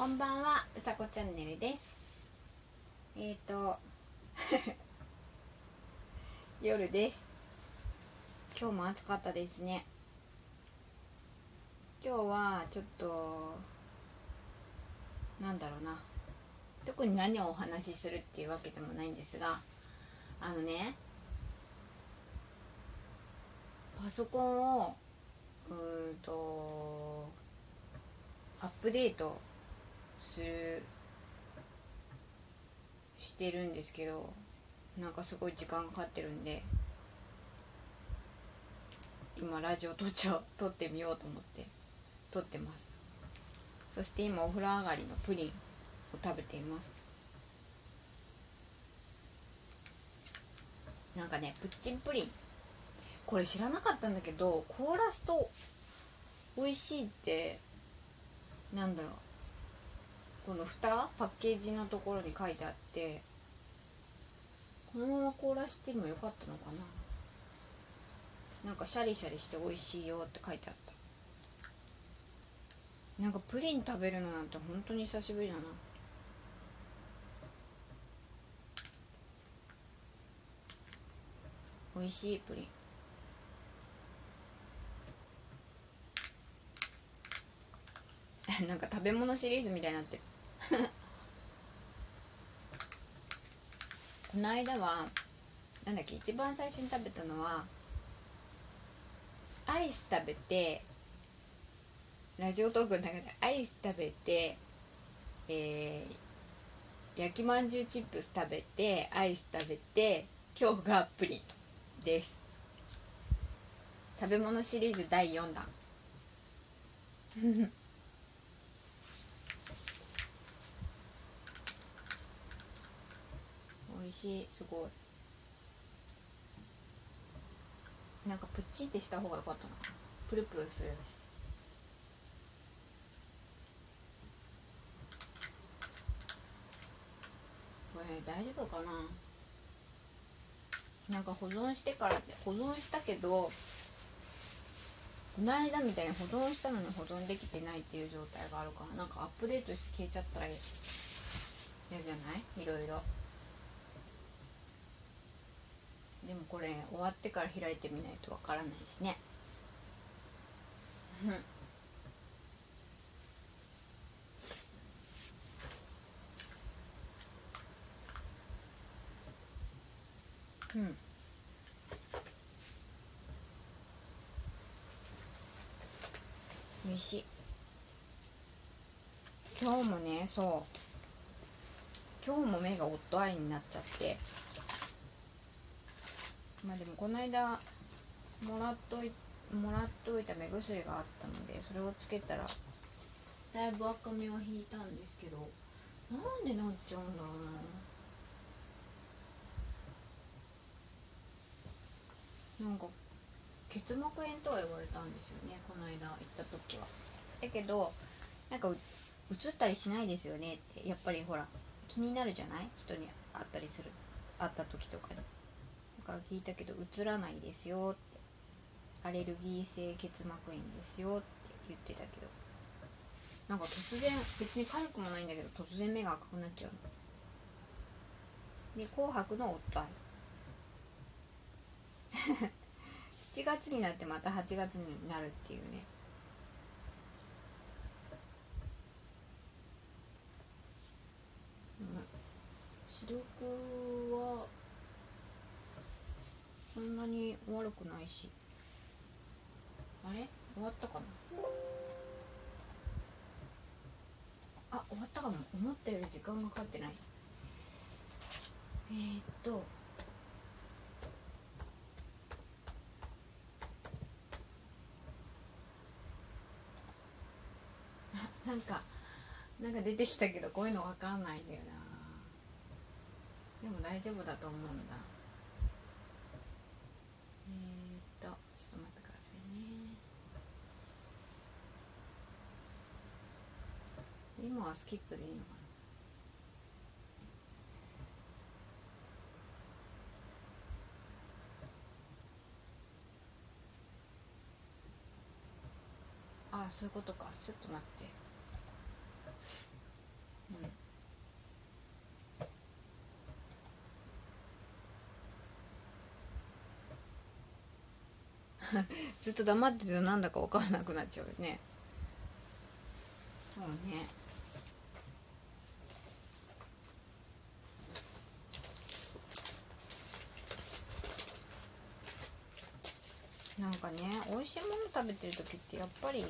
こんばんは、うさこチャンネルです。えっ、ー、と、夜です。今日も暑かったですね。今日はちょっと、なんだろうな。特に何をお話しするっていうわけでもないんですが、あのね、パソコンを、うーんと、アップデートするしてるんですけどなんかすごい時間かかってるんで今ラジオ撮っちゃ撮ってみようと思って撮ってます。そして今お風呂上がりのプリンを食べています。なんかねプッチンプリン。これ知らなかったんだけど凍らすと美味しいってなんだろう。この蓋パッケージのところに書いてあってこのまま凍らしてもよかったのかな。なんかシャリシャリして美味しいよって書いてあった。なんかプリン食べるのなんて本当に久しぶりだな。美味しいプリン。なんか食べ物シリーズみたいになってる。この間はなんだっけ一番最初に食べたのはアイス食べてラジオトークの中でアイス食べてえー、焼きまんじゅうチップス食べてアイス食べて今日がプリンです。食べ物シリーズ第4弾。味しい。すごい。なんかプッチンってした方が良かったな。プルプルするよね。これ大丈夫かな。なんか保存してからって保存したけどこの間みたいに保存したのに保存できてないっていう状態があるからなんかアップデートして消えちゃったら嫌じゃない？いろいろでもこれ終わってから開いてみないとわからないしね。うん。うん。美味しい。今日もねそう。今日も目がオットアイになっちゃって。まあでもこの間もらっといもらっといた目薬があったのでそれをつけたらだいぶ赤みは引いたんですけどなんでなっちゃうんだろうななんか結膜炎とは言われたんですよねこの間行った時は。だけどなんかう映ったりしないですよねってやっぱりほら気になるじゃない？人に会ったりする会った時とかに。だから聞いたけど映らないですよって。アレルギー性結膜炎ですよって言ってたけど。なんか突然別に痒くもないんだけど突然目が赤くなっちゃうで紅白の夫愛7月になってまた8月になるっていうね。視力はそんなに悪くないし。あれ？終わったかな？あ終わったかも。思ったより時間がかかってない。えー、っと。なんかなんか出てきたけどこういうのわかんないんだよな。でも大丈夫だと思うんだえー、っとちょっと待ってくださいね。今はスキップでいいのかな？ああそういうことか。ちょっと待って。ずっと黙ってるとなんだか分からなくなっちゃうよね。そうね。なんかね美味しいもの食べてる時ってやっぱり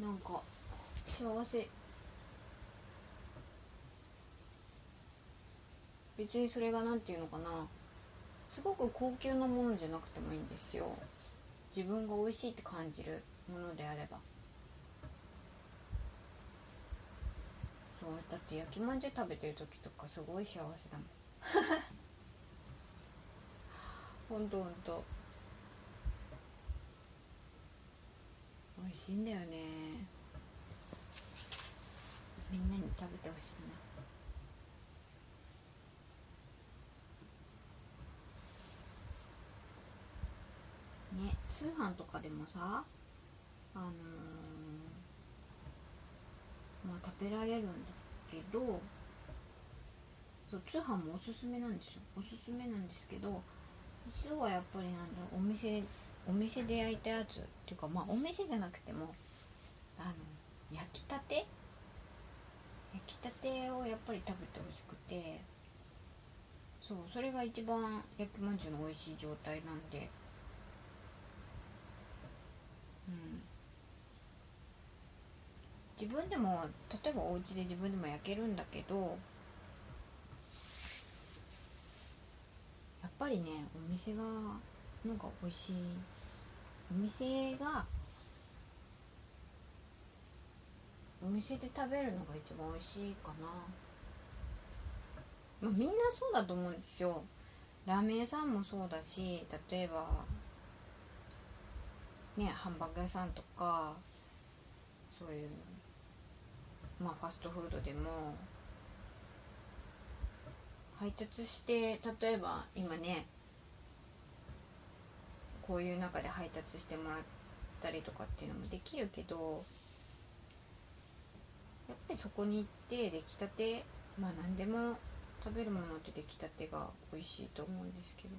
なんか幸せ。別にそれが何て言うのかな。すごく高級なものじゃなくてもいいんですよ。自分が美味しいって感じるものであれば。そうだって焼きまんじゅう食べてる時とかすごい幸せだもん。ほんとほんと。美味しいんだよね。みんなに食べてほしいな。ね通販とかでもさあのー、まあ食べられるんだけどそう通販もおすすめなんですよ。おすすめなんですけど実はやっぱりなんだお店お店で焼いたやつっていうかまあお店じゃなくてもあの焼きたて？焼きたてをやっぱり食べてほしくてそうそれが一番焼きまんじゅうの美味しい状態なんで自分でも例えばお家で自分でも焼けるんだけどやっぱりねお店がなんか美味しい。お店がお店で食べるのが一番美味しいかな、まあ、みんなそうだと思うんですよ。ラーメン屋さんもそうだし例えばねハンバーグ屋さんとかそういうまあファストフードでも配達して例えば今ねこういう中で配達してもらったりとかっていうのもできるけどやっぱりそこに行って出来たてまあ何でも食べるものって出来たてが美味しいと思うんですけどうん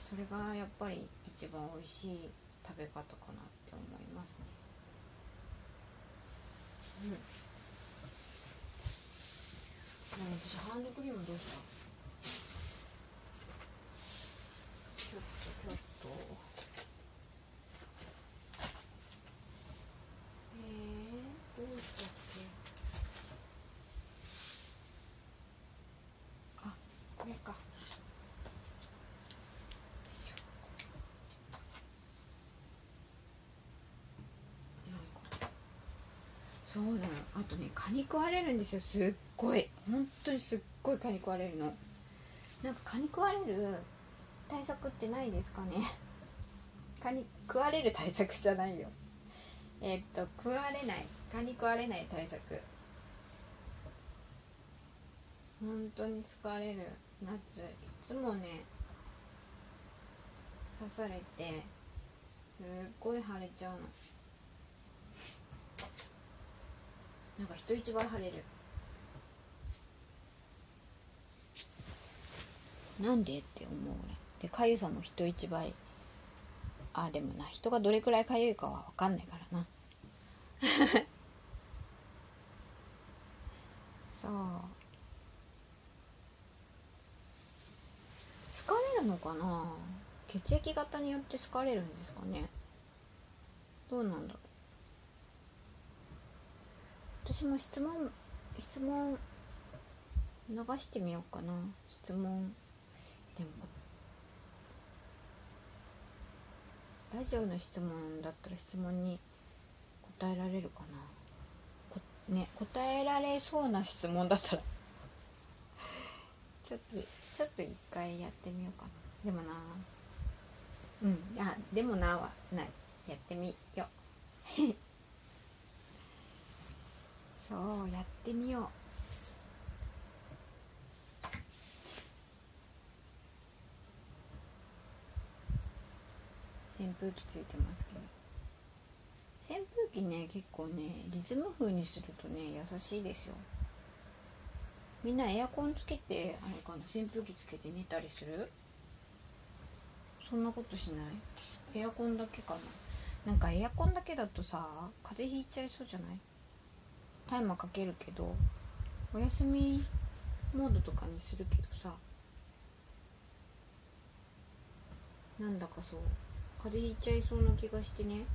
それがやっぱり一番美味しい食べ方かなって思いますね。うん。私ハンドクリームどうしたちょっとちょっと。えー、どうしたっけ？あこれかよいしょなんかそうなのあとね蚊に食われるんですよ。すっごい。本当にすっごい蚊に食われるの。なんか蚊に食われる対策ってないですかね。蚊に食われる対策じゃないよ。えー、っと食われない。蚊に食われない対策。本当に好かれる。夏いつもね刺されてすっごい腫れちゃうの。なんか人一倍腫れる。なんでって思う俺でかゆさも人一倍。あでもな人がどれくらいかゆいかは分かんないからな。そう。好かれるのかな？血液型によって好かれるんですかね？どうなんだろう私も質問質問流してみようかな。質問。でもラジオの質問だったら質問に答えられるかな。こね答えられそうな質問だったら。ちょっとちょっと一回やってみようかな。でもな。うん。あでもなはない。やってみよう。そうやってみよう。扇風機ついてますけど。扇風機ね結構ねリズム風にするとね優しいですよ。みんなエアコンつけてあれかな扇風機つけて寝たりする？そんなことしない？エアコンだけかな。なんかエアコンだけだとさ風邪ひいちゃいそうじゃない？タイマーかけるけどお休みモードとかにするけどさなんだかそう風邪ひいちゃいそうな気がしてね。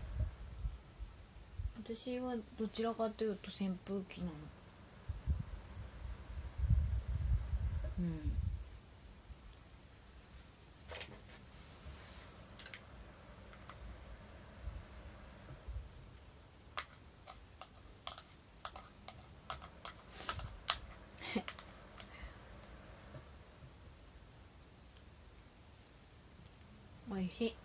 私はどちらかというと扇風機なの。うん。しい。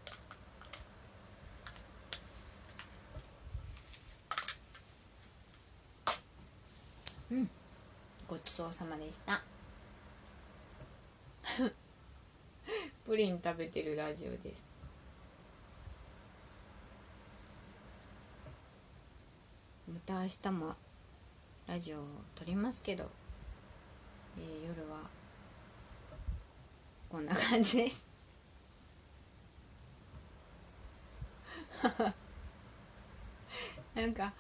うん。ごちそうさまでした。プリン食べてるラジオです。また明日もラジオを撮りますけど、えー夜はこんな感じです。なんか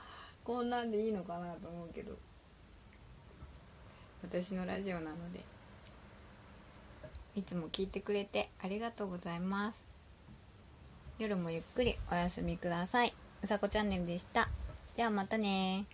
こんなんでいいのかなと思うけど。私のラジオなので。いつも聞いてくれてありがとうございます。夜もゆっくりお休みください。うさこチャンネルでした。じゃあまたね